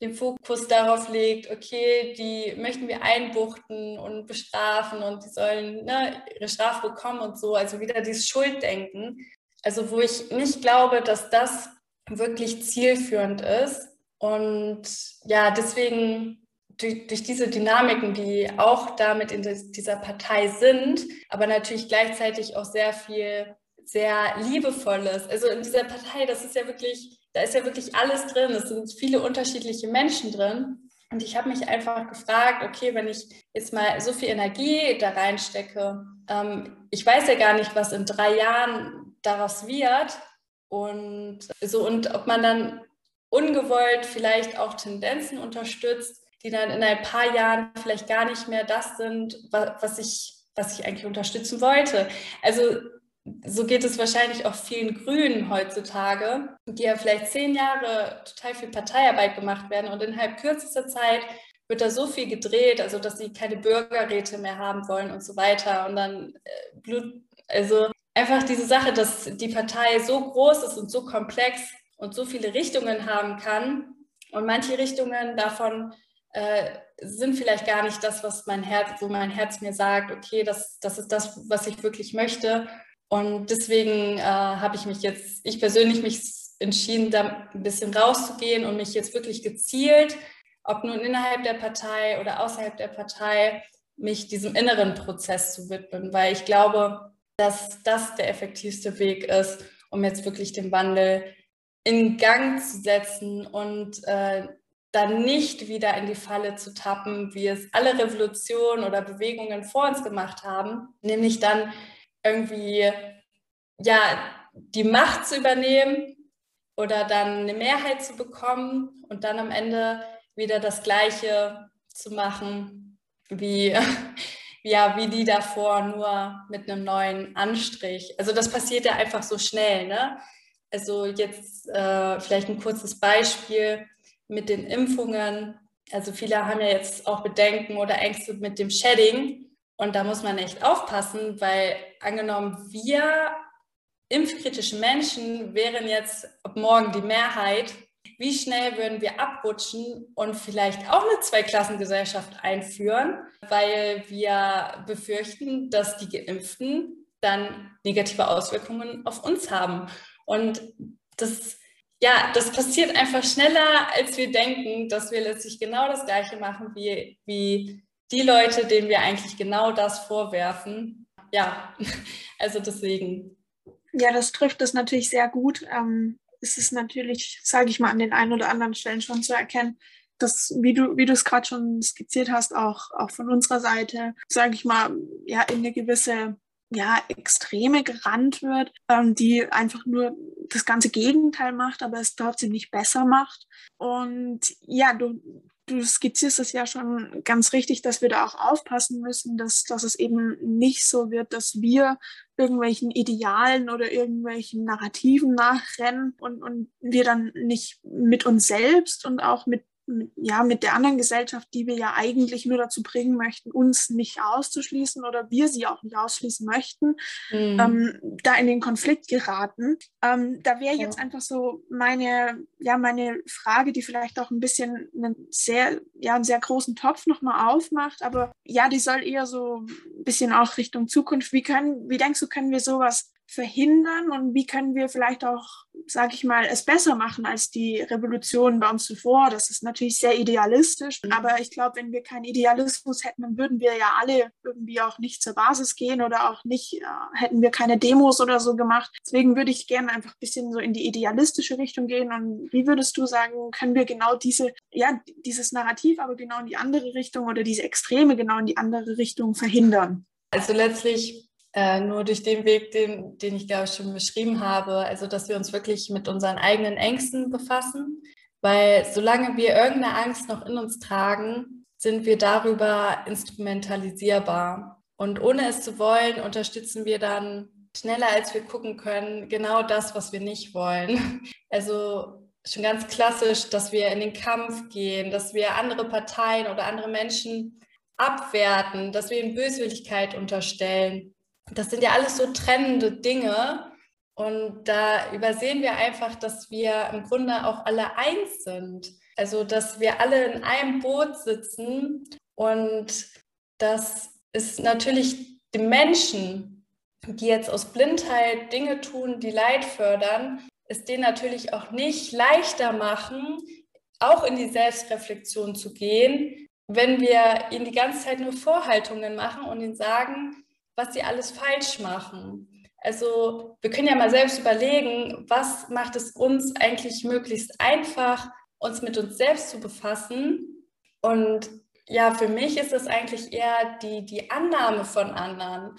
den Fokus darauf legt, okay, die möchten wir einbuchten und bestrafen und die sollen ne, ihre Strafe bekommen und so. Also wieder dieses Schulddenken. Also wo ich nicht glaube, dass das wirklich zielführend ist. Und ja, deswegen durch, durch diese Dynamiken, die auch damit in dieser Partei sind, aber natürlich gleichzeitig auch sehr viel sehr liebevolles. Also in dieser Partei, das ist ja wirklich, da ist ja wirklich alles drin. Es sind viele unterschiedliche Menschen drin. Und ich habe mich einfach gefragt, okay, wenn ich jetzt mal so viel Energie da reinstecke, ähm, ich weiß ja gar nicht, was in drei Jahren daraus wird. Und so, und ob man dann ungewollt vielleicht auch Tendenzen unterstützt, die dann in ein paar Jahren vielleicht gar nicht mehr das sind, was ich, was ich eigentlich unterstützen wollte. Also so geht es wahrscheinlich auch vielen Grünen heutzutage, die ja vielleicht zehn Jahre total viel Parteiarbeit gemacht werden und innerhalb kürzester Zeit wird da so viel gedreht, also dass sie keine Bürgerräte mehr haben wollen und so weiter. Und dann äh, Blut, also einfach diese Sache, dass die Partei so groß ist und so komplex und so viele Richtungen haben kann. Und manche Richtungen davon äh, sind vielleicht gar nicht das, was mein Herz, wo mein Herz mir sagt, okay, das, das ist das, was ich wirklich möchte. Und deswegen äh, habe ich mich jetzt, ich persönlich mich entschieden, da ein bisschen rauszugehen und mich jetzt wirklich gezielt, ob nun innerhalb der Partei oder außerhalb der Partei, mich diesem inneren Prozess zu widmen, weil ich glaube, dass das der effektivste Weg ist, um jetzt wirklich den Wandel in Gang zu setzen und äh, dann nicht wieder in die Falle zu tappen, wie es alle Revolutionen oder Bewegungen vor uns gemacht haben, nämlich dann irgendwie ja, die Macht zu übernehmen oder dann eine Mehrheit zu bekommen und dann am Ende wieder das Gleiche zu machen wie, ja, wie die davor, nur mit einem neuen Anstrich. Also das passiert ja einfach so schnell. Ne? Also jetzt äh, vielleicht ein kurzes Beispiel mit den Impfungen. Also viele haben ja jetzt auch Bedenken oder Ängste mit dem Shedding. Und da muss man echt aufpassen, weil angenommen, wir impfkritischen Menschen wären jetzt ab morgen die Mehrheit, wie schnell würden wir abrutschen und vielleicht auch eine Zweiklassengesellschaft einführen, weil wir befürchten, dass die Geimpften dann negative Auswirkungen auf uns haben. Und das, ja, das passiert einfach schneller, als wir denken, dass wir letztlich genau das Gleiche machen wie, wie die Leute, denen wir eigentlich genau das vorwerfen. Ja, also deswegen.
Ja, das trifft es natürlich sehr gut. Ähm, es ist natürlich, sage ich mal, an den einen oder anderen Stellen schon zu erkennen, dass, wie du, wie du es gerade schon skizziert hast, auch, auch von unserer Seite, sage ich mal, ja, in eine gewisse ja, Extreme gerannt wird, ähm, die einfach nur das ganze Gegenteil macht, aber es trotzdem nicht besser macht. Und ja, du, du skizzierst es ja schon ganz richtig, dass wir da auch aufpassen müssen, dass, dass es eben nicht so wird, dass wir irgendwelchen Idealen oder irgendwelchen Narrativen nachrennen und, und wir dann nicht mit uns selbst und auch mit ja, mit der anderen Gesellschaft, die wir ja eigentlich nur dazu bringen möchten, uns nicht auszuschließen oder wir sie auch nicht ausschließen möchten, mhm. ähm, da in den Konflikt geraten. Ähm, da wäre jetzt ja. einfach so meine, ja, meine Frage, die vielleicht auch ein bisschen einen sehr, ja, einen sehr großen Topf nochmal aufmacht, aber ja, die soll eher so ein bisschen auch Richtung Zukunft. Wie können, wie denkst du, können wir sowas verhindern und wie können wir vielleicht auch, sage ich mal, es besser machen als die Revolution bei uns zuvor. Das ist natürlich sehr idealistisch, mhm. aber ich glaube, wenn wir keinen Idealismus hätten, dann würden wir ja alle irgendwie auch nicht zur Basis gehen oder auch nicht, äh, hätten wir keine Demos oder so gemacht. Deswegen würde ich gerne einfach ein bisschen so in die idealistische Richtung gehen und wie würdest du sagen, können wir genau diese, ja, dieses Narrativ aber genau in die andere Richtung oder diese Extreme genau in die andere Richtung verhindern?
Also letztlich äh, nur durch den Weg, den, den ich glaube ich schon beschrieben habe, also dass wir uns wirklich mit unseren eigenen Ängsten befassen, weil solange wir irgendeine Angst noch in uns tragen, sind wir darüber instrumentalisierbar. Und ohne es zu wollen, unterstützen wir dann schneller, als wir gucken können, genau das, was wir nicht wollen. Also schon ganz klassisch, dass wir in den Kampf gehen, dass wir andere Parteien oder andere Menschen abwerten, dass wir ihnen Böswilligkeit unterstellen. Das sind ja alles so trennende Dinge. Und da übersehen wir einfach, dass wir im Grunde auch alle eins sind. Also, dass wir alle in einem Boot sitzen und das ist natürlich die Menschen, die jetzt aus Blindheit Dinge tun, die Leid fördern, es denen natürlich auch nicht leichter machen, auch in die Selbstreflexion zu gehen, wenn wir ihnen die ganze Zeit nur Vorhaltungen machen und ihnen sagen, was sie alles falsch machen. Also wir können ja mal selbst überlegen, was macht es uns eigentlich möglichst einfach, uns mit uns selbst zu befassen. Und ja, für mich ist es eigentlich eher die, die Annahme von anderen.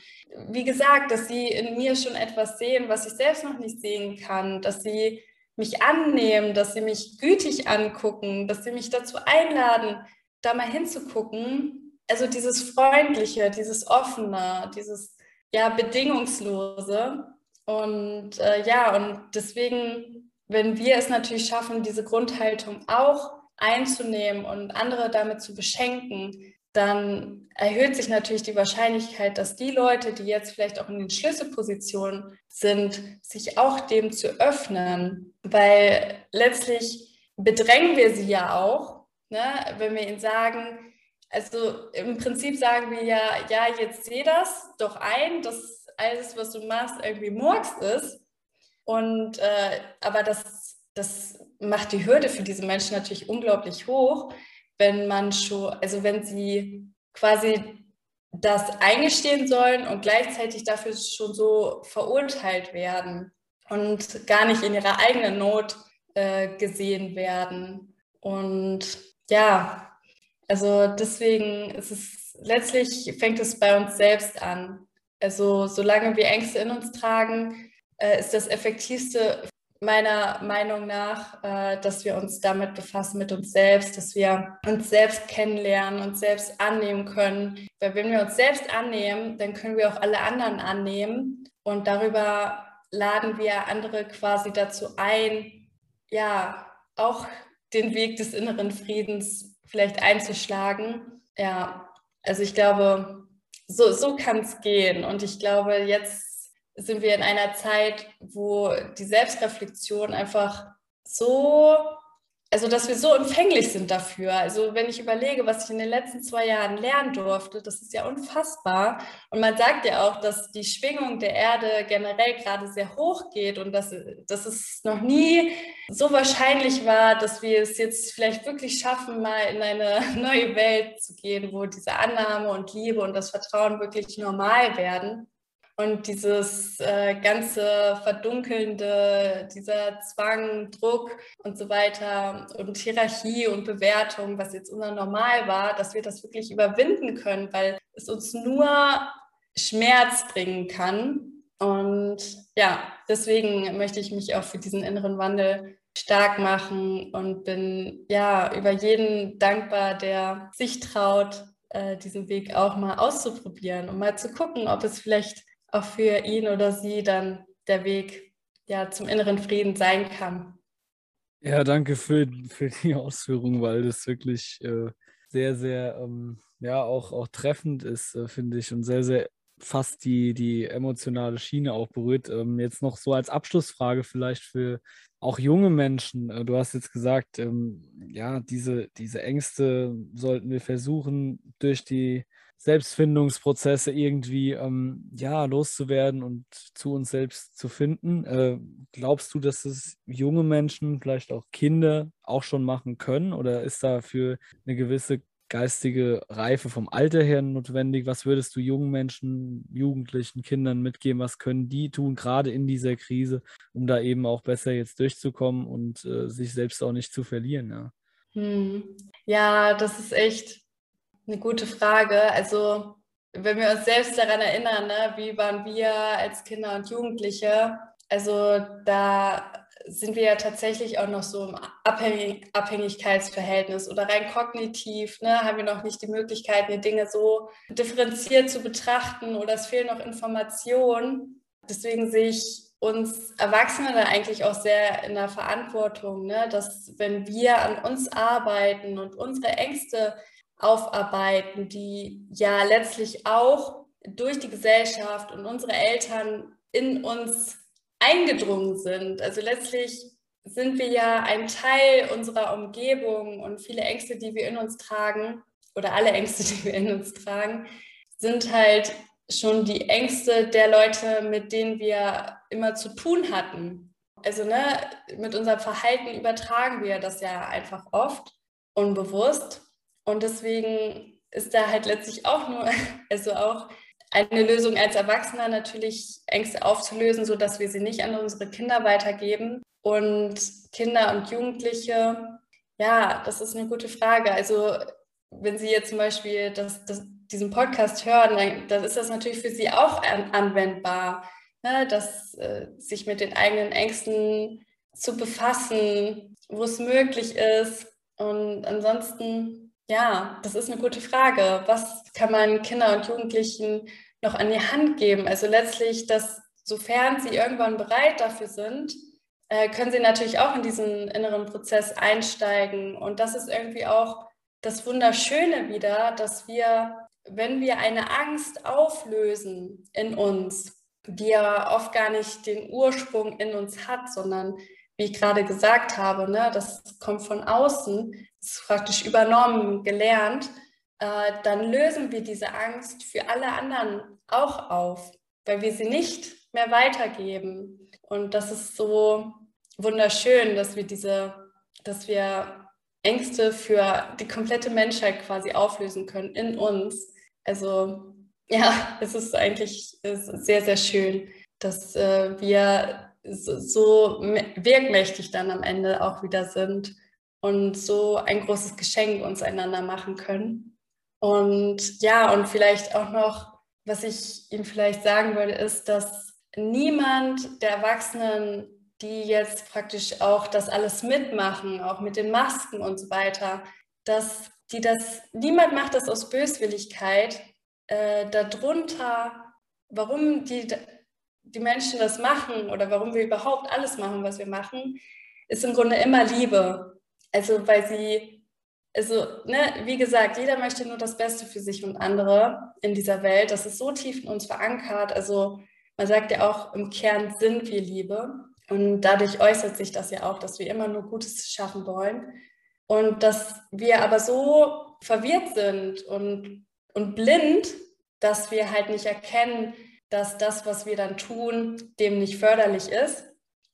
Wie gesagt, dass sie in mir schon etwas sehen, was ich selbst noch nicht sehen kann, dass sie mich annehmen, dass sie mich gütig angucken, dass sie mich dazu einladen, da mal hinzugucken. Also dieses Freundliche, dieses Offene, dieses ja, Bedingungslose. Und äh, ja, und deswegen, wenn wir es natürlich schaffen, diese Grundhaltung auch einzunehmen und andere damit zu beschenken, dann erhöht sich natürlich die Wahrscheinlichkeit, dass die Leute, die jetzt vielleicht auch in den Schlüsselpositionen sind, sich auch dem zu öffnen, weil letztlich bedrängen wir sie ja auch, ne? wenn wir ihnen sagen, also im Prinzip sagen wir ja, ja, jetzt seh das doch ein, dass alles, was du machst, irgendwie Murks ist. Und äh, aber das, das macht die Hürde für diese Menschen natürlich unglaublich hoch, wenn man schon, also wenn sie quasi das eingestehen sollen und gleichzeitig dafür schon so verurteilt werden und gar nicht in ihrer eigenen Not äh, gesehen werden. Und ja, also deswegen ist es letztlich fängt es bei uns selbst an. Also solange wir Ängste in uns tragen, äh, ist das effektivste meiner Meinung nach, äh, dass wir uns damit befassen, mit uns selbst, dass wir uns selbst kennenlernen, uns selbst annehmen können. Weil wenn wir uns selbst annehmen, dann können wir auch alle anderen annehmen und darüber laden wir andere quasi dazu ein, ja, auch den Weg des inneren Friedens vielleicht einzuschlagen. Ja, also ich glaube, so, so kann es gehen. Und ich glaube, jetzt sind wir in einer Zeit, wo die Selbstreflexion einfach so also dass wir so empfänglich sind dafür. Also wenn ich überlege, was ich in den letzten zwei Jahren lernen durfte, das ist ja unfassbar. Und man sagt ja auch, dass die Schwingung der Erde generell gerade sehr hoch geht und dass, dass es noch nie so wahrscheinlich war, dass wir es jetzt vielleicht wirklich schaffen, mal in eine neue Welt zu gehen, wo diese Annahme und Liebe und das Vertrauen wirklich normal werden. Und dieses äh, ganze Verdunkelnde, dieser Zwang, Druck und so weiter und Hierarchie und Bewertung, was jetzt unser Normal war, dass wir das wirklich überwinden können, weil es uns nur Schmerz bringen kann. Und ja, deswegen möchte ich mich auch für diesen inneren Wandel stark machen und bin ja über jeden dankbar, der sich traut, äh, diesen Weg auch mal auszuprobieren und mal zu gucken, ob es vielleicht auch für ihn oder sie dann der Weg ja, zum inneren Frieden sein kann.
Ja, danke für, für die Ausführung, weil das wirklich äh, sehr, sehr, ähm, ja, auch, auch treffend ist, äh, finde ich, und sehr, sehr fast die, die emotionale Schiene auch berührt. Ähm, jetzt noch so als Abschlussfrage vielleicht für auch junge Menschen. Äh, du hast jetzt gesagt, ähm, ja, diese, diese Ängste sollten wir versuchen, durch die Selbstfindungsprozesse irgendwie ähm, ja, loszuwerden und zu uns selbst zu finden. Äh, glaubst du, dass es junge Menschen, vielleicht auch Kinder, auch schon machen können? Oder ist dafür eine gewisse geistige Reife vom Alter her notwendig? Was würdest du jungen Menschen, Jugendlichen, Kindern mitgeben? Was können die tun, gerade in dieser Krise, um da eben auch besser jetzt durchzukommen und äh, sich selbst auch nicht zu verlieren? Ja,
hm. ja das ist echt eine gute Frage. Also, wenn wir uns selbst daran erinnern, ne, wie waren wir als Kinder und Jugendliche? Also, da sind wir ja tatsächlich auch noch so im Abhängig Abhängigkeitsverhältnis oder rein kognitiv, ne, haben wir noch nicht die Möglichkeit, die Dinge so differenziert zu betrachten oder es fehlen noch Informationen. Deswegen sehe ich uns Erwachsene da eigentlich auch sehr in der Verantwortung, ne, dass wenn wir an uns arbeiten und unsere Ängste aufarbeiten, die ja letztlich auch durch die Gesellschaft und unsere Eltern in uns eingedrungen sind. Also letztlich sind wir ja ein Teil unserer Umgebung und viele Ängste, die wir in uns tragen, oder alle Ängste, die wir in uns tragen, sind halt schon die Ängste der Leute, mit denen wir immer zu tun hatten. Also ne, mit unserem Verhalten übertragen wir das ja einfach oft unbewusst. Und deswegen ist da halt letztlich auch nur, also auch eine Lösung als Erwachsener natürlich Ängste aufzulösen, sodass wir sie nicht an unsere Kinder weitergeben. Und Kinder und Jugendliche, ja, das ist eine gute Frage. Also wenn Sie jetzt zum Beispiel das, das, diesen Podcast hören, dann, dann, ist das natürlich für Sie auch an, anwendbar, ne? dass äh, sich mit den eigenen Ängsten zu befassen, wo es möglich ist. Und ansonsten, ja, das ist eine gute Frage. Was kann man Kinder und Jugendlichen noch an die Hand geben? Also letztlich, dass sofern sie irgendwann bereit dafür sind, äh, können sie natürlich auch in diesen inneren Prozess einsteigen. Und das ist irgendwie auch das Wunderschöne wieder, dass wir, wenn wir eine Angst auflösen in uns, die ja oft gar nicht den Ursprung in uns hat, sondern wie ich gerade gesagt habe, ne, das kommt von außen, praktisch übernommen, gelernt, äh, dann lösen wir diese Angst für alle anderen auch auf, weil wir sie nicht mehr weitergeben. Und das ist so wunderschön, dass wir diese, dass wir Ängste für die komplette Menschheit quasi auflösen können in uns. Also ja, es ist eigentlich ist sehr, sehr schön, dass äh, wir so, so wirkmächtig dann am Ende auch wieder sind und so ein großes Geschenk uns einander machen können. Und ja, und vielleicht auch noch, was ich Ihnen vielleicht sagen würde, ist, dass niemand der Erwachsenen die jetzt praktisch auch das alles mitmachen, auch mit den Masken und so weiter, dass die das, niemand macht das aus Böswilligkeit. Äh, darunter, warum die, die Menschen das machen oder warum wir überhaupt alles machen, was wir machen, ist im Grunde immer Liebe. Also weil sie, also ne, wie gesagt, jeder möchte nur das Beste für sich und andere in dieser Welt. Das ist so tief in uns verankert. Also man sagt ja auch, im Kern sind wir Liebe. Und dadurch äußert sich das ja auch, dass wir immer nur Gutes schaffen wollen. Und dass wir aber so verwirrt sind und, und blind, dass wir halt nicht erkennen, dass das, was wir dann tun, dem nicht förderlich ist.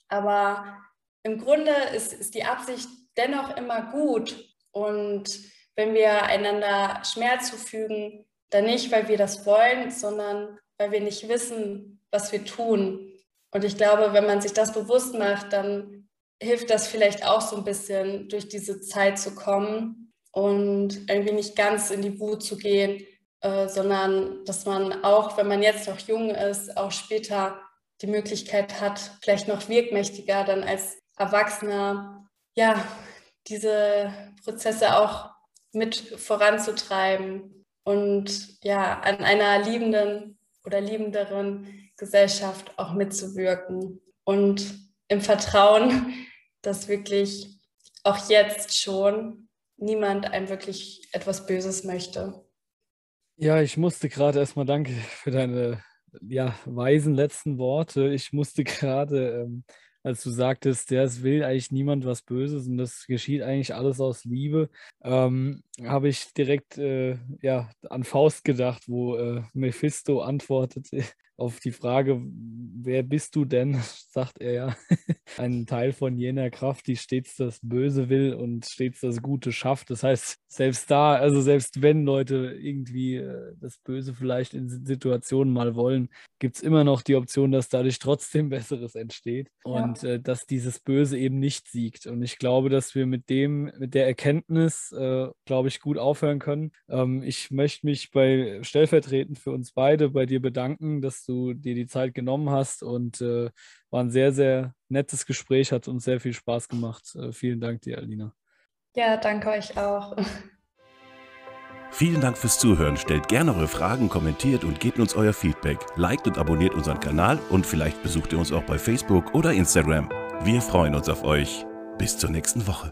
Aber im Grunde ist, ist die Absicht dennoch immer gut. Und wenn wir einander Schmerz zufügen, dann nicht, weil wir das wollen, sondern weil wir nicht wissen, was wir tun. Und ich glaube, wenn man sich das bewusst macht, dann hilft das vielleicht auch so ein bisschen, durch diese Zeit zu kommen und irgendwie nicht ganz in die Wut zu gehen, äh, sondern dass man auch, wenn man jetzt noch jung ist, auch später die Möglichkeit hat, vielleicht noch wirkmächtiger dann als Erwachsener, ja, diese Prozesse auch mit voranzutreiben und ja, an einer liebenden oder liebenderen Gesellschaft auch mitzuwirken und im Vertrauen, dass wirklich auch jetzt schon niemand einem wirklich etwas Böses möchte.
Ja, ich musste gerade erstmal danke für deine ja, weisen letzten Worte. Ich musste gerade ähm, als du sagtest, ja, es will eigentlich niemand was Böses und das geschieht eigentlich alles aus Liebe, ähm, habe ich direkt äh, ja, an Faust gedacht, wo äh, Mephisto antwortet auf die Frage, wer bist du denn, sagt er ja, ein Teil von jener Kraft, die stets das Böse will und stets das Gute schafft. Das heißt, selbst da, also selbst wenn Leute irgendwie äh, das Böse vielleicht in Situationen mal wollen, gibt es immer noch die Option, dass dadurch trotzdem Besseres entsteht. Und und äh, dass dieses Böse eben nicht siegt. Und ich glaube, dass wir mit dem, mit der Erkenntnis, äh, glaube ich, gut aufhören können. Ähm, ich möchte mich bei stellvertretend für uns beide bei dir bedanken, dass du dir die Zeit genommen hast und äh, war ein sehr, sehr nettes Gespräch, hat uns sehr viel Spaß gemacht. Äh, vielen Dank dir, Alina.
Ja, danke euch auch.
Vielen Dank fürs Zuhören. Stellt gerne eure Fragen, kommentiert und gebt uns euer Feedback. Liked und abonniert unseren Kanal und vielleicht besucht ihr uns auch bei Facebook oder Instagram. Wir freuen uns auf euch. Bis zur nächsten Woche.